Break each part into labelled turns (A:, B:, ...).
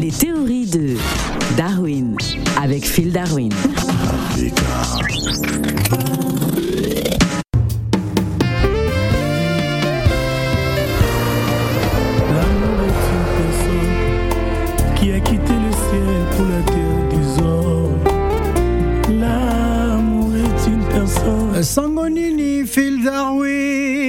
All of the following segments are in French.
A: Les théories de Darwin avec Phil Darwin.
B: L'amour est une personne qui a quitté le ciel pour la terre des hommes. L'amour est une personne.
C: Sangonini, Phil Darwin.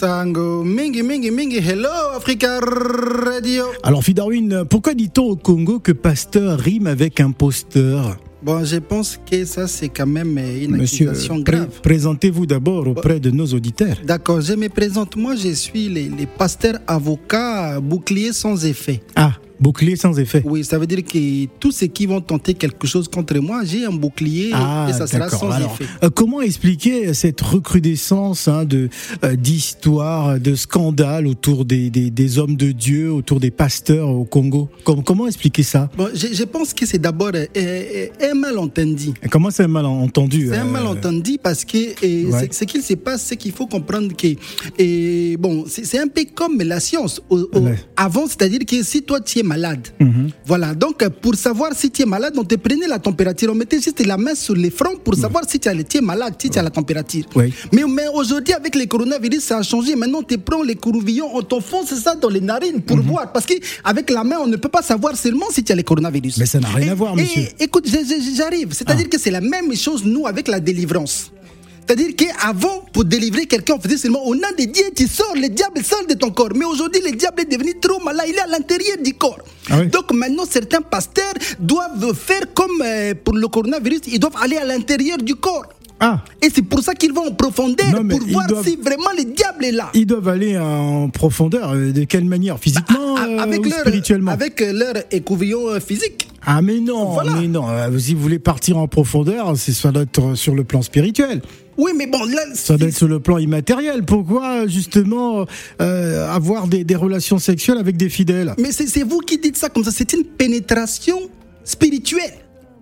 D: Sango, mingi, mingi, mingi, hello Africa Radio.
C: Alors, Phil Darwin, pourquoi dit-on au Congo que pasteur rime avec imposteur
D: Bon, je pense que ça, c'est quand même euh, une
C: Monsieur,
D: accusation
C: pré-
D: grave.
C: présentez-vous d'abord auprès de nos auditeurs.
D: D'accord, je me présente. Moi, je suis les pasteurs avocats boucliers sans effet.
C: Ah, bouclier sans effet.
D: Oui, ça veut dire que tous ceux qui vont tenter quelque chose contre moi, j'ai un bouclier
C: Ah,
D: et ça sera sans
C: Alors,
D: effet.
C: euh, comment expliquer cette recrudescence hein, de euh, d'histoires, de scandales autour des, des, des hommes de Dieu, autour des pasteurs au Congo? Com- Comment expliquer ça?
D: Bon, je, je pense que c'est d'abord euh, euh, un malentendu.
C: Comment c'est mal entendu
D: C'est un malentendu parce que
C: Ouais.
D: ce, qu'il se passe, c'est qu'il faut comprendre que bon, c'est c'est un peu comme la science. Au- au-
C: Ouais.
D: Avant, c'est-à-dire que si toi tu es malade,
C: Mhm.
D: voilà. Donc euh, pour savoir si tu es malade, on te prenait la température, on mettait juste la main sur les fronts pour savoir si tu, tu es malade, si tu as la température. Mais, mais aujourd'hui, avec le coronavirus, ça a changé. Maintenant, on te prend les courvillons, on t'enfonce ça dans les narines pour
C: Mhm.
D: voir. Parce qu'avec la main, on ne peut pas savoir seulement si tu as le coronavirus.
C: Mais ça n'a rien
D: Et-
C: à voir,
D: et-
C: monsieur.
D: écoute, j'arrive. C'est-à-dire que c'est la même chose, nous, avec la délivrance. C'est-à-dire qu'avant, pour délivrer quelqu'un, on faisait seulement au nom de Dieu, tu sors, le diable sort de ton corps. Mais aujourd'hui, le diable est devenu malin, il est à l'intérieur du corps.
C: Ah oui.
D: Donc maintenant, certains pasteurs doivent faire comme euh, pour le coronavirus, ils doivent aller à l'intérieur du corps.
C: Ah,
D: Et c'est pour ça qu'ils vont en profondeur,
C: Non,
D: pour voir
C: doivent-
D: si vraiment le diable est là.
C: ils doivent aller en profondeur. euh, De quelle manière Physiquement
D: A-
C: euh, ou
D: leur,
C: spirituellement?
D: avec leur écouvillon physique.
C: Ah mais non,
D: Voilà.
C: mais non. Si vous voulez partir en profondeur, c'est ça doit être sur le plan spirituel.
D: Oui, mais bon, là,
C: Ça doit être sur le plan immatériel. Pourquoi justement euh, avoir des, des relations sexuelles avec des fidèles?
D: Mais c'est vous qui dites ça comme ça. C'est une pénétration spirituelle.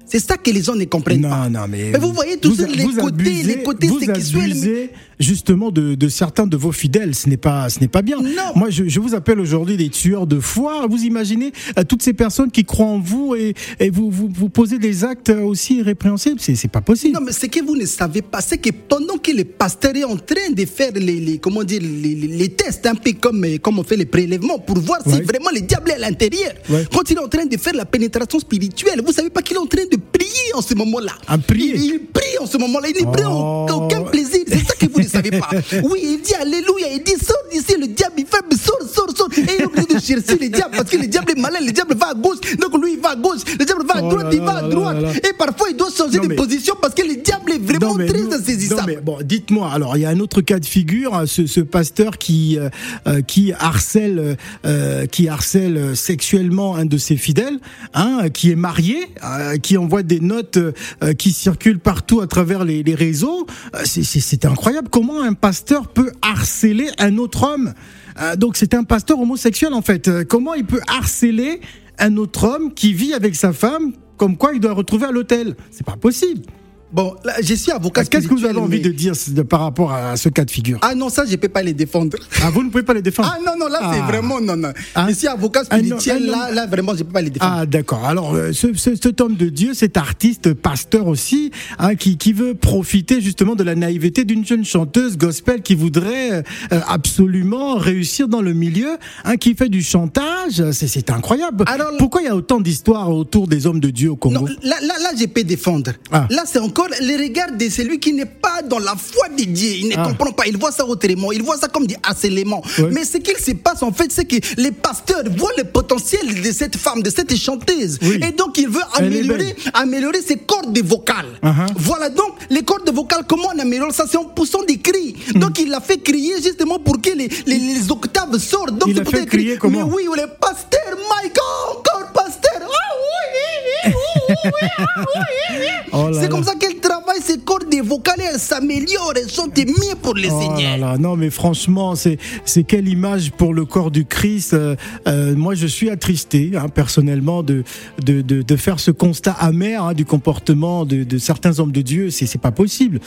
D: C'est ça que les gens ne comprennent pas.
C: Non, non, mais,
D: Mais vous voyez tous les
C: vous
D: côtés, les côtés sexuels.
C: Justement de, de certains de vos fidèles. Ce n'est pas, ce n'est pas bien.
D: Non.
C: Moi, je, je vous appelle aujourd'hui des tueurs de foi. Vous imaginez euh, toutes ces personnes qui croient en vous et, et vous, vous, vous posez des actes aussi répréhensibles. C'est, c'est pas possible.
D: Non, mais ce que vous ne savez pas, c'est que pendant que le pasteur est en train de faire les, les- comment dire, les, tests, un peu comme, euh, comme on fait les prélèvements, pour voir si vraiment le diable est à l'intérieur,
C: Ouais.
D: quand il est en train de faire la pénétration spirituelle, vous savez pas qu'il est en train de prier en ce moment-là.
C: À prier
D: il, il prie en ce moment-là, il ne prend
C: Oh.
D: aucun plaisir. Vous ne savez pas. Oui, il dit Alléluia, il dit sors d'ici, le diable, il fait sors, sors, sors. Et il est obligé de chercher le diable parce que le diable est malin, le diable à gauche, le diable va à
C: Oh
D: droite, il va à droite.
C: là là.
D: Et parfois il doit changer
C: Non,
D: de
C: mais-
D: position parce que le diable est vraiment
C: Non,
D: très
C: nous-
D: insaisissable.
C: non, mais bon, dites-moi. Alors, il y a un autre cas de figure, hein, ce, ce pasteur qui euh, euh, qui harcèle euh, qui harcèle euh, sexuellement un de ses fidèles, hein, qui est marié, euh, qui envoie des notes euh, qui circulent partout à travers les, les réseaux. Euh, c'est- incroyable. Comment un pasteur peut harceler un autre homme Euh, Donc, c'est un pasteur homosexuel en fait. Euh, comment il peut harceler un autre homme qui vit avec sa femme? Comme quoi il doit retrouver à l'hôtel. C'est pas possible.
D: Bon, là, je suis avocat.
C: Qu'est-ce que vous avez envie
D: mais-
C: de dire de- par rapport à ce cas de figure?
D: Ah non, ça, je ne peux pas les défendre.
C: Ah, vous ne pouvez pas les défendre?
D: Ah non, non, là, c'est
C: Ah.
D: vraiment. Non, non.
C: Ah.
D: Je suis avocat
C: Ah,
D: spirituel,
C: ah, non.
D: là, là, vraiment, je ne peux pas les défendre.
C: Ah d'accord. Alors euh, ce, ce- cet homme de Dieu, cet artiste, pasteur aussi, hein, qui, qui veut profiter justement de la naïveté d'une jeune chanteuse gospel qui voudrait euh, absolument réussir dans le milieu, hein, qui fait du chantage, c'est incroyable.
D: Alors-
C: Pourquoi il y a autant d'histoires autour des hommes de Dieu au Congo?
D: Non, là, là, là, je peux défendre.
C: Ah.
D: Là, c'est encore le regard de celui qui n'est pas dans la foi de Dieu. Il ne
C: Ah.
D: comprend pas. Il voit ça autrement. Il voit ça comme du harcèlement. Mais ce qu'il se passe, en fait, c'est que les pasteurs voient le potentiel de cette femme, de cette chanteuse.
C: Oui.
D: Et donc, il veut améliorer, améliorer ses cordes vocales.
C: Uh-huh.
D: Voilà donc, les cordes vocales, comment on améliore ça? C'est en poussant des cris.
C: Hmm.
D: Donc, il l'a fait crier justement pour que les, les, les octaves sortent. Donc,
C: Il a fait crier comment?
D: Mais oui, le pasteur, my God,
C: Oh
D: C'est comme ça qu'elle travaille ses cordes vocales et elle s'améliore, elles sont mieux pour le
C: Oh
D: Seigneur.
C: là là, non mais franchement, c'est quelle image pour le corps du Christ. Euh, euh, moi, je suis attristé hein, personnellement de, de de de faire ce constat amer hein, du comportement de, de certains hommes de Dieu. C'est pas possible.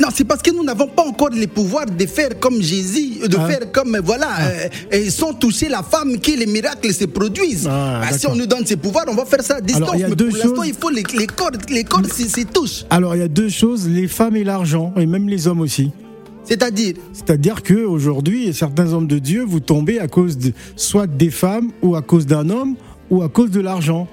D: Non, c'est parce que nous n'avons pas encore les pouvoirs de faire comme Jésus, de
C: Ah.
D: faire comme, voilà, euh, et sans toucher la femme, que les miracles se produisent.
C: Ah,
D: Ah, si on nous donne ces pouvoirs, on va faire ça à distance.
C: Alors, il y a
D: mais
C: deux
D: pour l'instant, il faut les, les corps, les corps s'y s'y touchent.
C: Alors il y a deux choses, les femmes et l'argent, et même les hommes aussi.
D: C'est-à-dire,
C: C'est-à-dire que aujourd'hui, certains hommes de Dieu, vous tombez à cause de soit des femmes, ou à cause d'un homme, ou à cause de l'argent.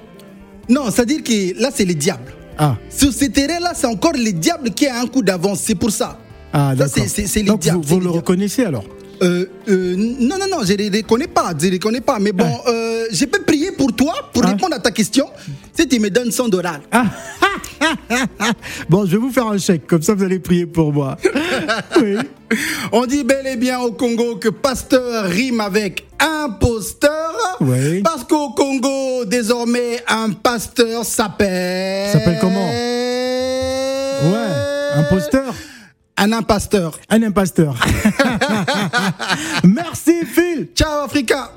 D: non, c'est-à-dire que là, c'est les diables.
C: Ah,
D: Sur ce terrain-là, c'est encore les diables qui a un coup d'avance. C'est pour ça.
C: ah d'accord.
D: c'est-
C: Donc
D: diables,
C: vous, le reconnaissez alors
D: Euh, euh, non, non, non, je ne les reconnais pas. Je les reconnais pas. Mais bon, euh, je peux prier pour toi, pour
C: Ah.
D: répondre à ta question, si tu me donnes 100 dollars.
C: Ah. Bon, je vais vous faire un chèque, comme ça vous allez prier pour moi. Oui.
D: On dit bel et bien au Congo que pasteur rime avec imposteur.
C: Oui.
D: Parce qu'au Congo, désormais, un pasteur s'appelle.
C: S'appelle comment Ouais, imposteur
D: Un impasteur.
C: Un imposteur. Merci Phil
D: Ciao, Africa.